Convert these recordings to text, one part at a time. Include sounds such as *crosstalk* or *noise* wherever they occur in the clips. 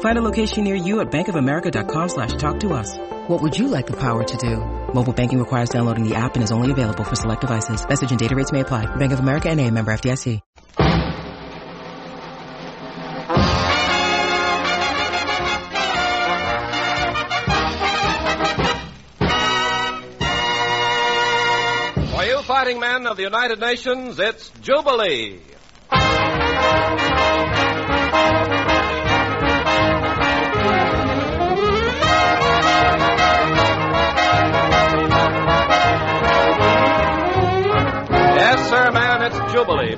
Find a location near you at bankofamerica.com slash talk to us. What would you like the power to do? Mobile banking requires downloading the app and is only available for select devices. Message and data rates may apply. Bank of America and a member FDIC. For you fighting men of the United Nations, it's Jubilee.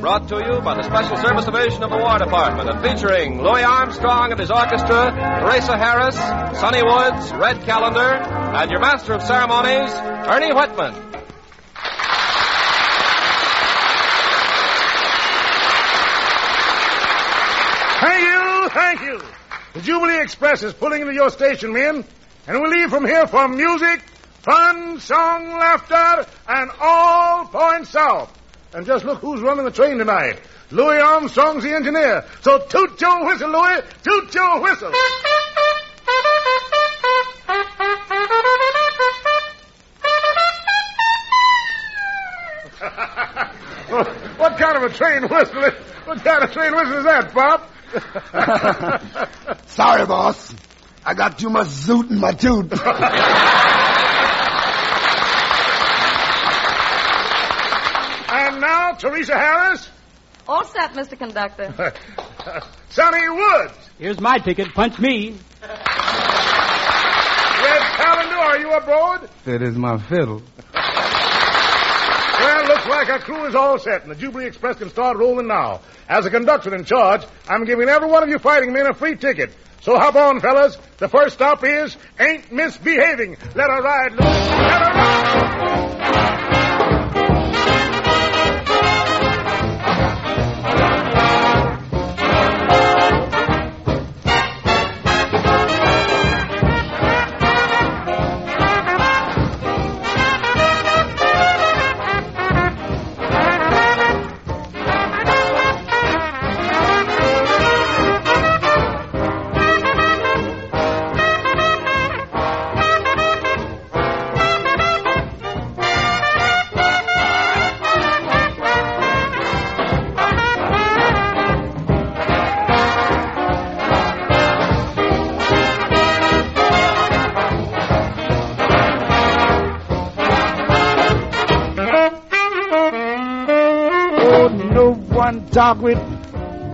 Brought to you by the Special Service Division of the War Department and featuring Louis Armstrong and his orchestra, Teresa Harris, Sonny Woods, Red Callender, and your master of ceremonies, Ernie Whitman. Thank you, thank you. The Jubilee Express is pulling into your station, men, and we leave from here for music, fun, song, laughter, and all points south. And just look who's running the train tonight. Louis Armstrong's the engineer. So toot your whistle, Louis. Toot your whistle. *laughs* what kind of a train whistle? is- What kind of train whistle is that, Bob? *laughs* Sorry, boss. I got too much zoot in my tooth. *laughs* And Teresa Harris, All set, Mr. Conductor. *laughs* Sonny Woods, Here's my ticket. Punch me. Red Callender, are you aboard? It is my fiddle. Well, looks like our crew is all set, and the Jubilee Express can start rolling now. As a conductor in charge, I'm giving every one of you fighting men a free ticket. So hop on, fellas. The first stop is Ain't Misbehaving. Let her ride, Louis. Let her ride. Talk with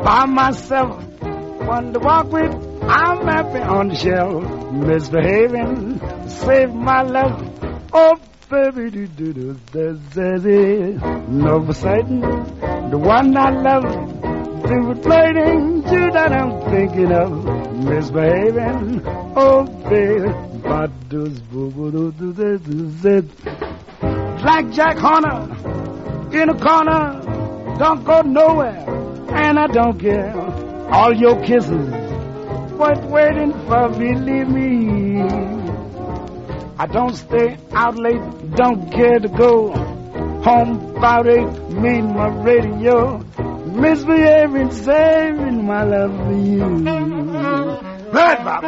by myself. One to walk with, I'm happy on the shelf. Misbehaving, save my life. Oh, baby, do do do do do do. No forsaken, the one I love. Do plating, you that I'm thinking of. Misbehaving, oh, baby. Does boo do do do do do. Like Jack Horner in a corner, don't go nowhere, and I don't care. All your kisses, what waiting for, me, believe me. I don't stay out late, don't care to go home about eight, meet my radio, misbehaving, saving my love for you. Right, Bob.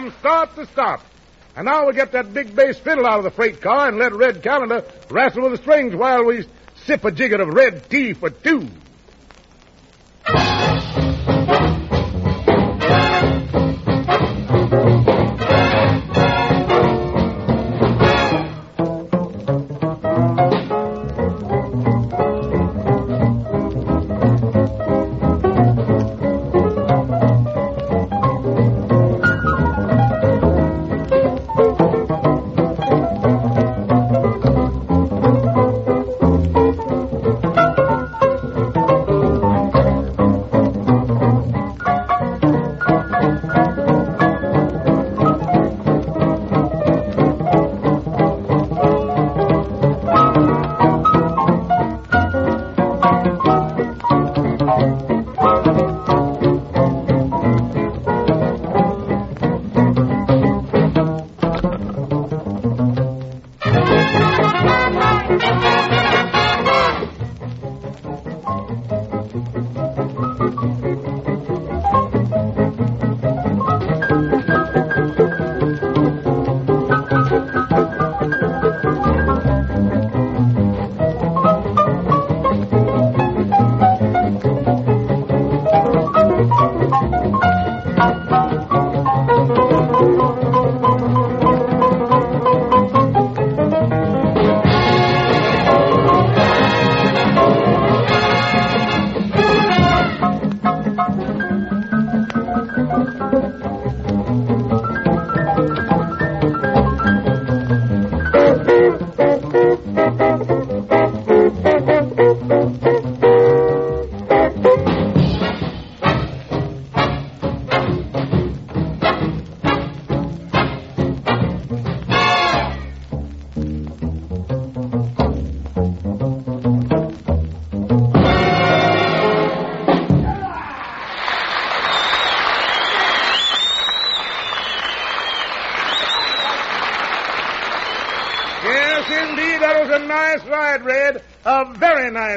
From start to stop. And now we'll get that big bass fiddle out of the freight car and let Red Callender wrestle with the strings while we sip a jigget of red tea for two.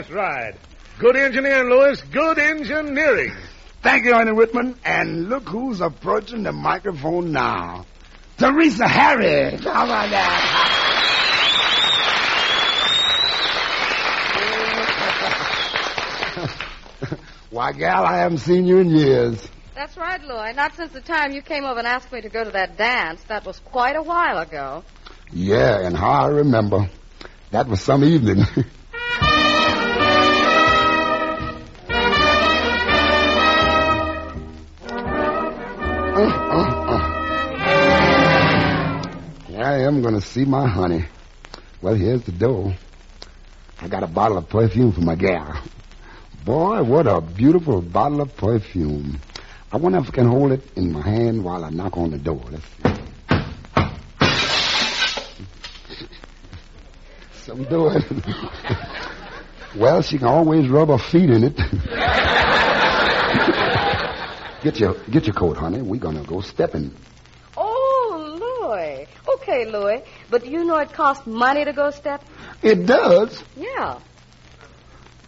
Very nice ride. Good engineering, Louis. Good engineering. Thank you, Ernie Whitman. And look who's approaching the microphone now. Teresa Harris. How about that? *laughs* Why, gal, I haven't seen you in years. That's right, Louis. Not since the time you came over and asked me to go to that dance. That was quite a while ago. Yeah, and how I remember. That was some evening. *laughs* Uh, uh, uh. I am going to see my honey. Well, here's the door. I got a bottle of perfume for my gal. Boy, what a beautiful bottle of perfume. I wonder if I can hold it in my hand while I knock on the door. Let's see. Some do it. *laughs* well, she can always rub her feet in it. *laughs* get your get your coat, honey. We're gonna go stepping. Oh, Louis. Okay, Louis. But do you know it costs money to go step? It does. Yeah.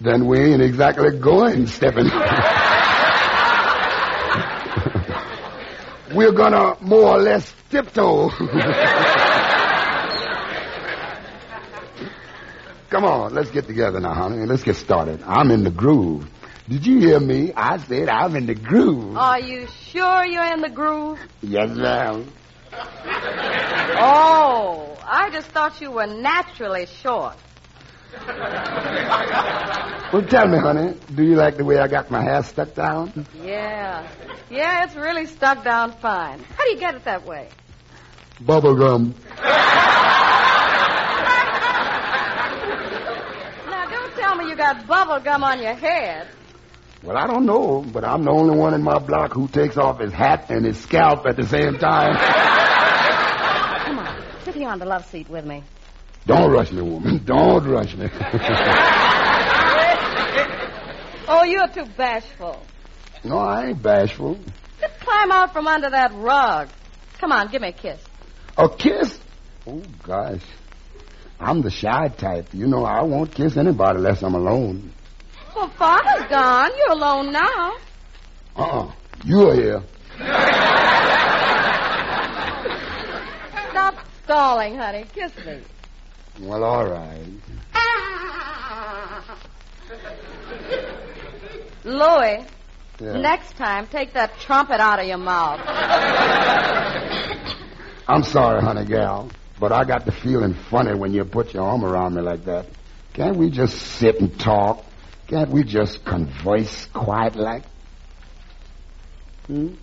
Then we ain't exactly going stepping. We're gonna more or less tiptoe. Come on, let's get together now, honey. Let's get started. I'm in the groove. Did you hear me? I said I'm in the groove. Are you sure you're in the groove? Yes, ma'am. Oh, I just thought you were naturally short. Well, tell me, honey, do you like the way I got my hair stuck down? Yeah. Yeah, it's really stuck down fine. How do you get it that way? Bubble gum. Now, don't tell me you got bubble gum on your head. Well, I don't know, but I'm the only one in my block who takes off his hat and his scalp at the same time. Come on, sit here on the love seat with me. Don't rush me, woman. Don't rush me. *laughs* Oh, you're too bashful. no, I ain't bashful. Just climb out from under that rug. Come on, give me a kiss. A kiss? Oh, gosh. I'm the shy type. You know, I won't kiss anybody unless I'm alone. Well, Father's gone. You're alone now. Uh-uh. You're here. Stop stalling, honey. Kiss me. Well, all right. Louis, Yeah. next time, take that trumpet out of your mouth. I'm sorry, honey gal, but I got the feeling funny when you put your arm around me like that. Can't we just sit and talk? Can't we just converse quiet like? Hmm?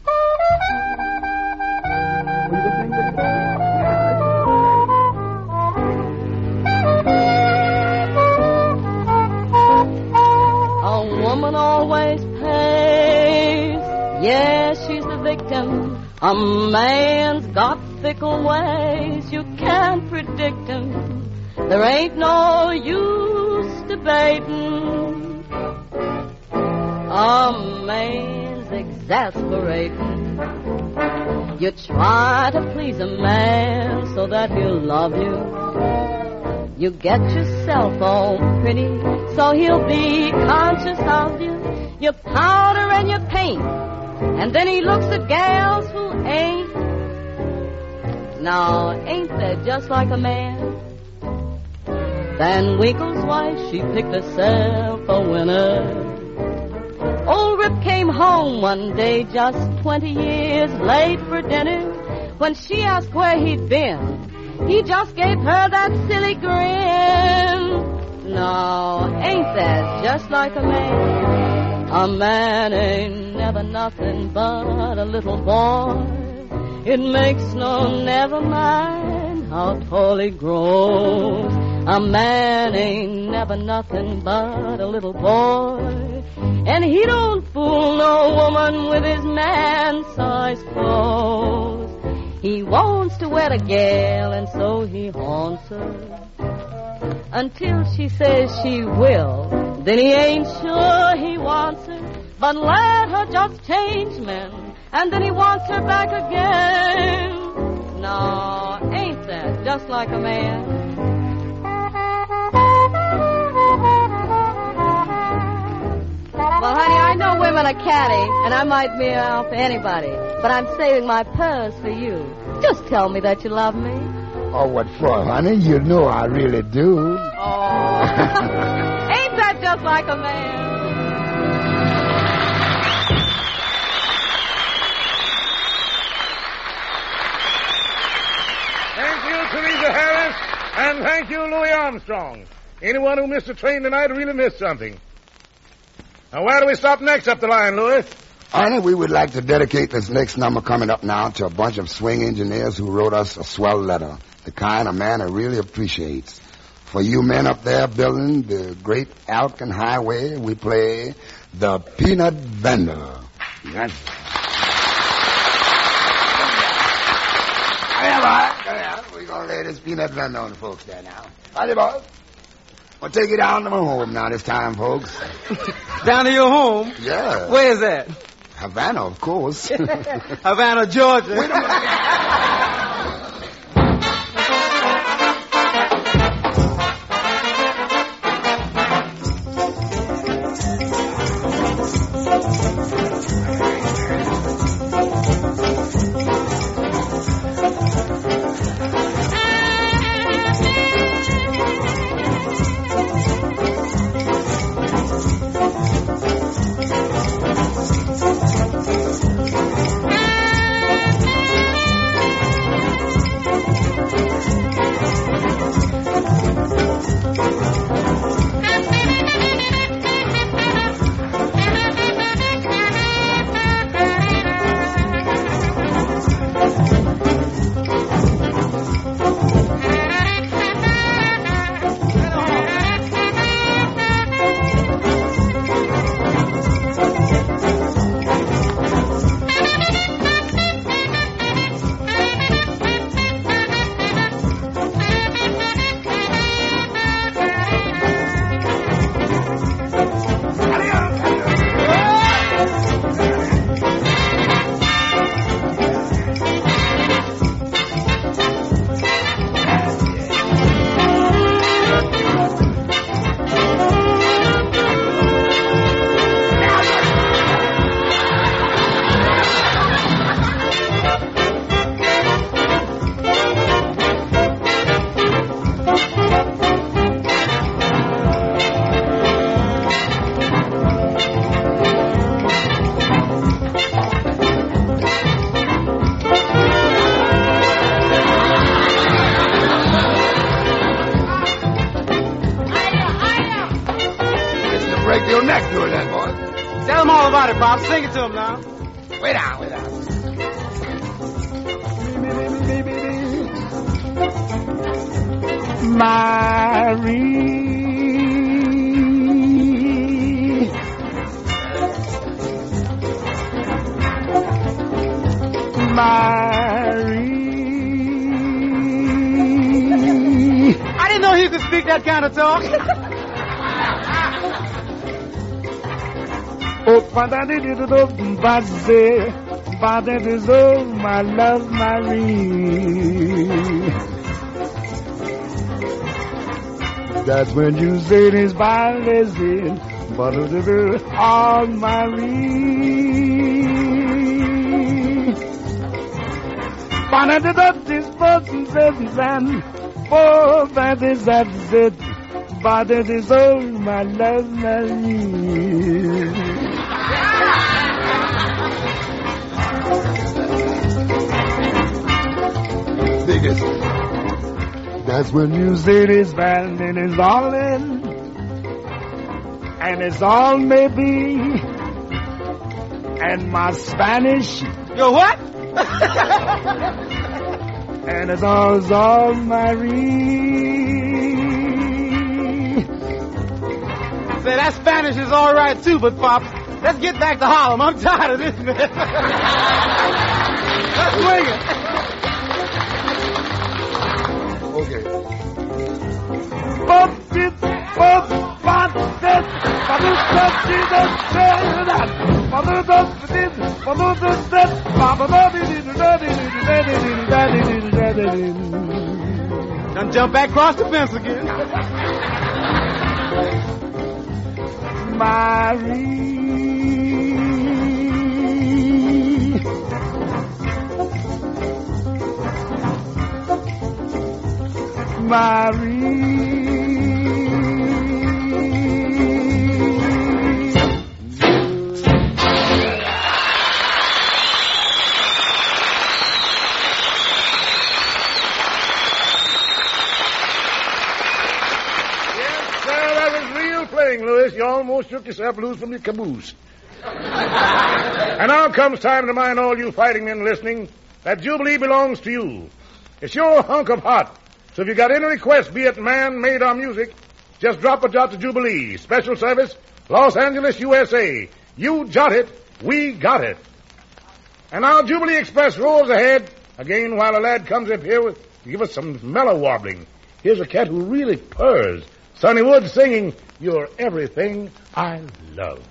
A woman always pays. Yes, she's the victim. A man's got fickle ways. You can't predict him. There ain't no use debating. A man's exasperating. You try to please a man so that he'll love you. You get yourself all pretty, so he'll be conscious of you. You powder and you paint, and then he looks at gals who ain't. Now, ain't that just like a man? Van Winkle's wife, she picked herself a winner. Came home one day just 20 years late for dinner. When she asked where he'd been, he just gave her that silly grin. No, ain't that just like a man? A man ain't never nothing but a little boy. It makes no never mind how tall he grows. A man ain't never nothing but a little boy. And he don't fool no woman with his man-sized clothes. He wants to wed a gal, and so he haunts her until she says she will. Then he ain't sure he wants her, but let her just change men, and then he wants her back again. No, ain't that just like a man? Women are catty, and I might be out for anybody, but I'm saving my purse for you. Just tell me that you love me. Oh, what for, honey? You know I really do. Oh. *laughs* Ain't that just like a man? Thank you, Teresa Harris, and thank you, Louis Armstrong. Anyone who missed a train tonight really missed something. Now, where do we stop next up the line, Louis? Honey, we would like to dedicate this next number coming up now to a bunch of swing engineers who wrote us a swell letter, the kind a man really appreciates. For you men up there building the great Alcan Highway, we play the Peanut Vendor. Yes. Come on, come on. We're going to lay this Peanut Vendor on the folks there now. Howdy. We'll take it down to my home now this time, folks. *laughs* Down to your home? Yeah. Where's that? Havana, of course. *laughs* Havana, Georgia. Wait a minute. *laughs* Badze, Badze my love, Marie. That's when you say this by lesbian, but on my knee. Find this person says and oh, that is it, but it is all my oh, love, Marie. Dig it. That's when you say this band and it's all in. And it's all maybe. And my Spanish. Yo, what? *laughs* And it's all, it's all Marie. Say, that Spanish is all right, too, but, Pops, let's get back to Harlem. I'm tired of this, man. *laughs* let's swing it okay. Bump jump back across the fence again. Marie. Shook yourself loose from your caboose. and now comes time to mind all you fighting men listening that Jubilee belongs to you. It's your hunk of hot. So if you got any requests, be it man, made, or music, just drop a jot to Jubilee. Special service, Los Angeles, USA. You jot it, we got it. And now Jubilee Express rolls ahead again while a lad comes up here with give us some mellow warbling. Here's a cat who really purrs. Sonny Wood singing, You're Everything I Love.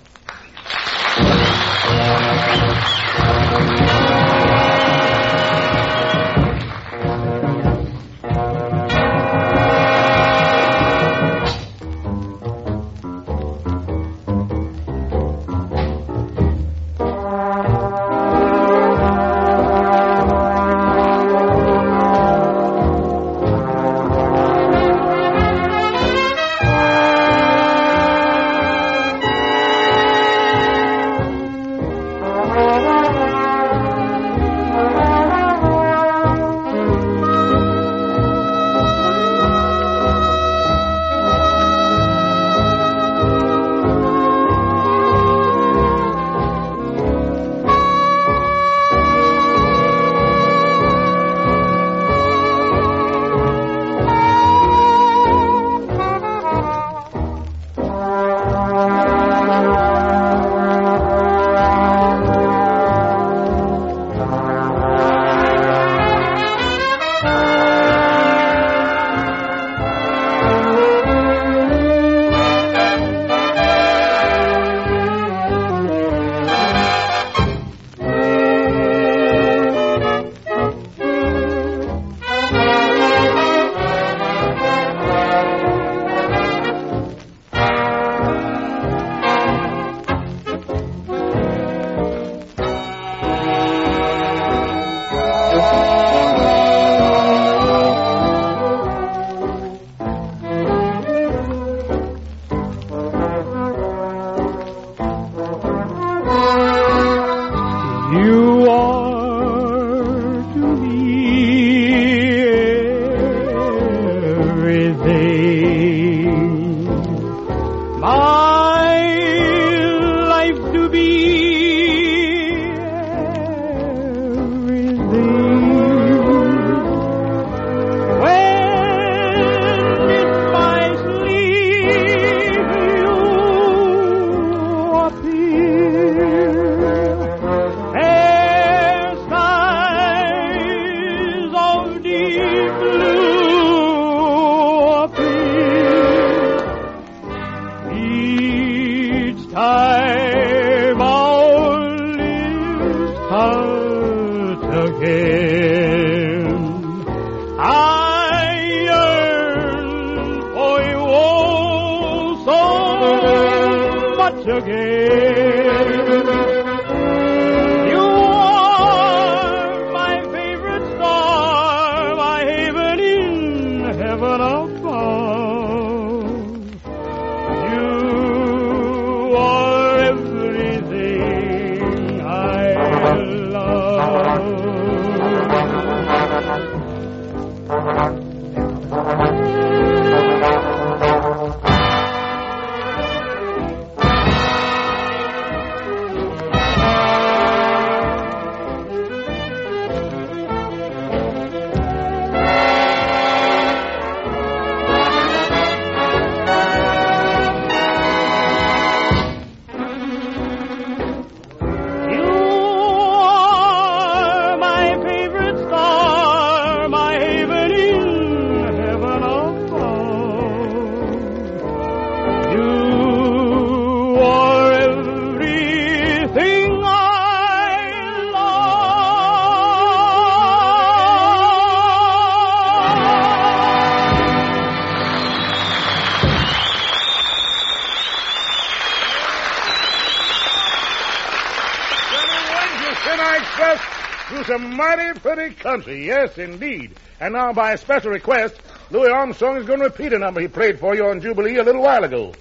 Country. Yes, indeed. And now, by special request, Louis Armstrong is going to repeat a number he played for you on Jubilee a little while ago.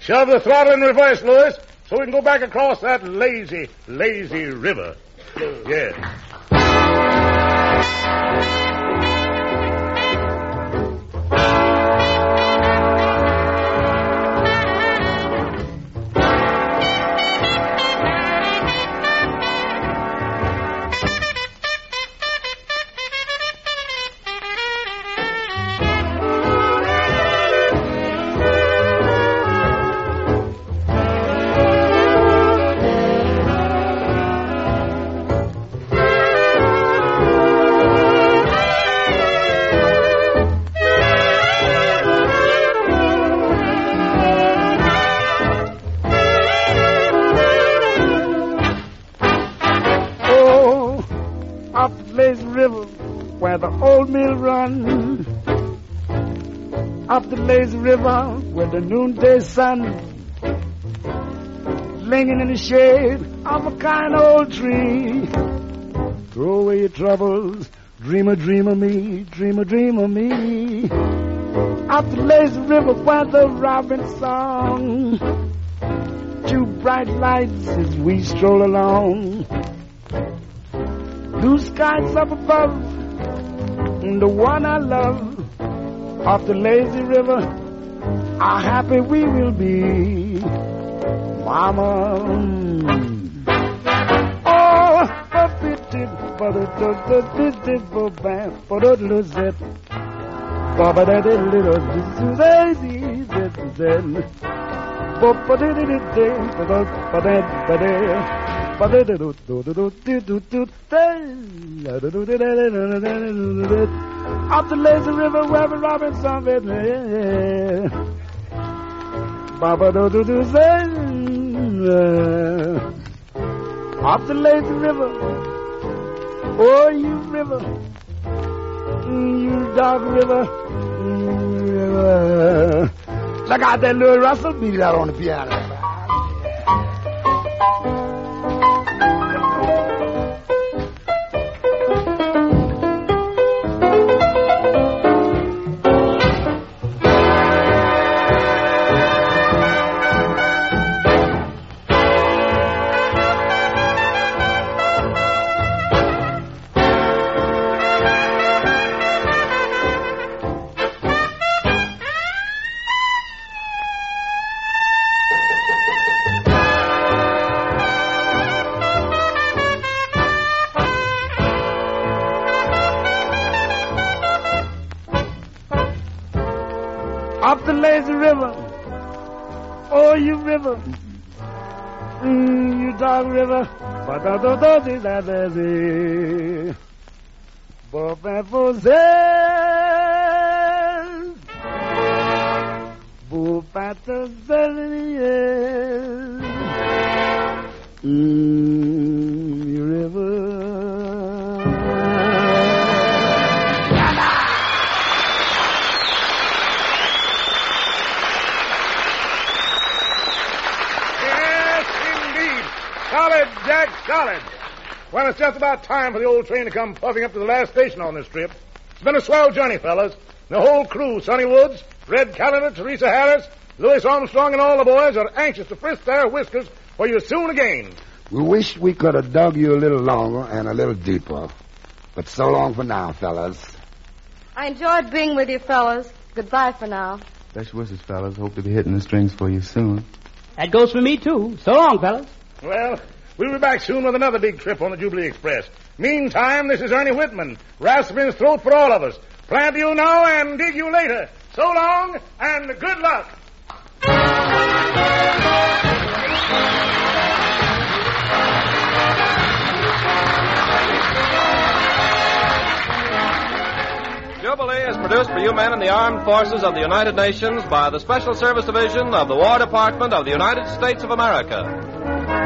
Shove the throttle in reverse, Louis, so we can go back across that lazy, lazy river. Yes. Up the lazy river where the old mill runs. Up the lazy river where the noonday sun lingering in the shade of a kind old tree. Throw away your troubles, dream a dream of me, dream a dream of me. Up the lazy river where the robin song. Two bright lights as we stroll along. Blue skies up above, and the one I love, off the lazy river, how happy we will be, Mama. Oh, it did, but it did, it did, but bam, but it lose it. Baba da little lazy, then. But but it up the lazy river where Robinson bed Baba do do do Up the lazy river Oh you river You dog river river Check out that little Russell. Beat out on the piano lazy river. Oh, you river. Mm, you dog river. Mm, solid. Well, it's just about time for the old train to come puffing up to the last station on this trip. It's been a swell journey, fellas. The whole crew, Sonny Woods, Red Callender, Teresa Harris, Louis Armstrong, and all the boys are anxious to frisk their whiskers for you soon again. We wish we could have dug you a little longer and a little deeper. But so long for now, fellas. I enjoyed being with you, fellas. Goodbye for now. Best wishes, fellas. Hope to be hitting the strings for you soon. That goes for me, too. So long, fellas. Well, we'll be back soon with another big trip on the Jubilee Express. Meantime, this is Ernie Whitman, rasping his throat for all of us. Plant you now and dig you later. So long and good luck. Jubilee is produced for you men in the armed forces of the United Nations by the Special Service Division of the War Department of the United States of America.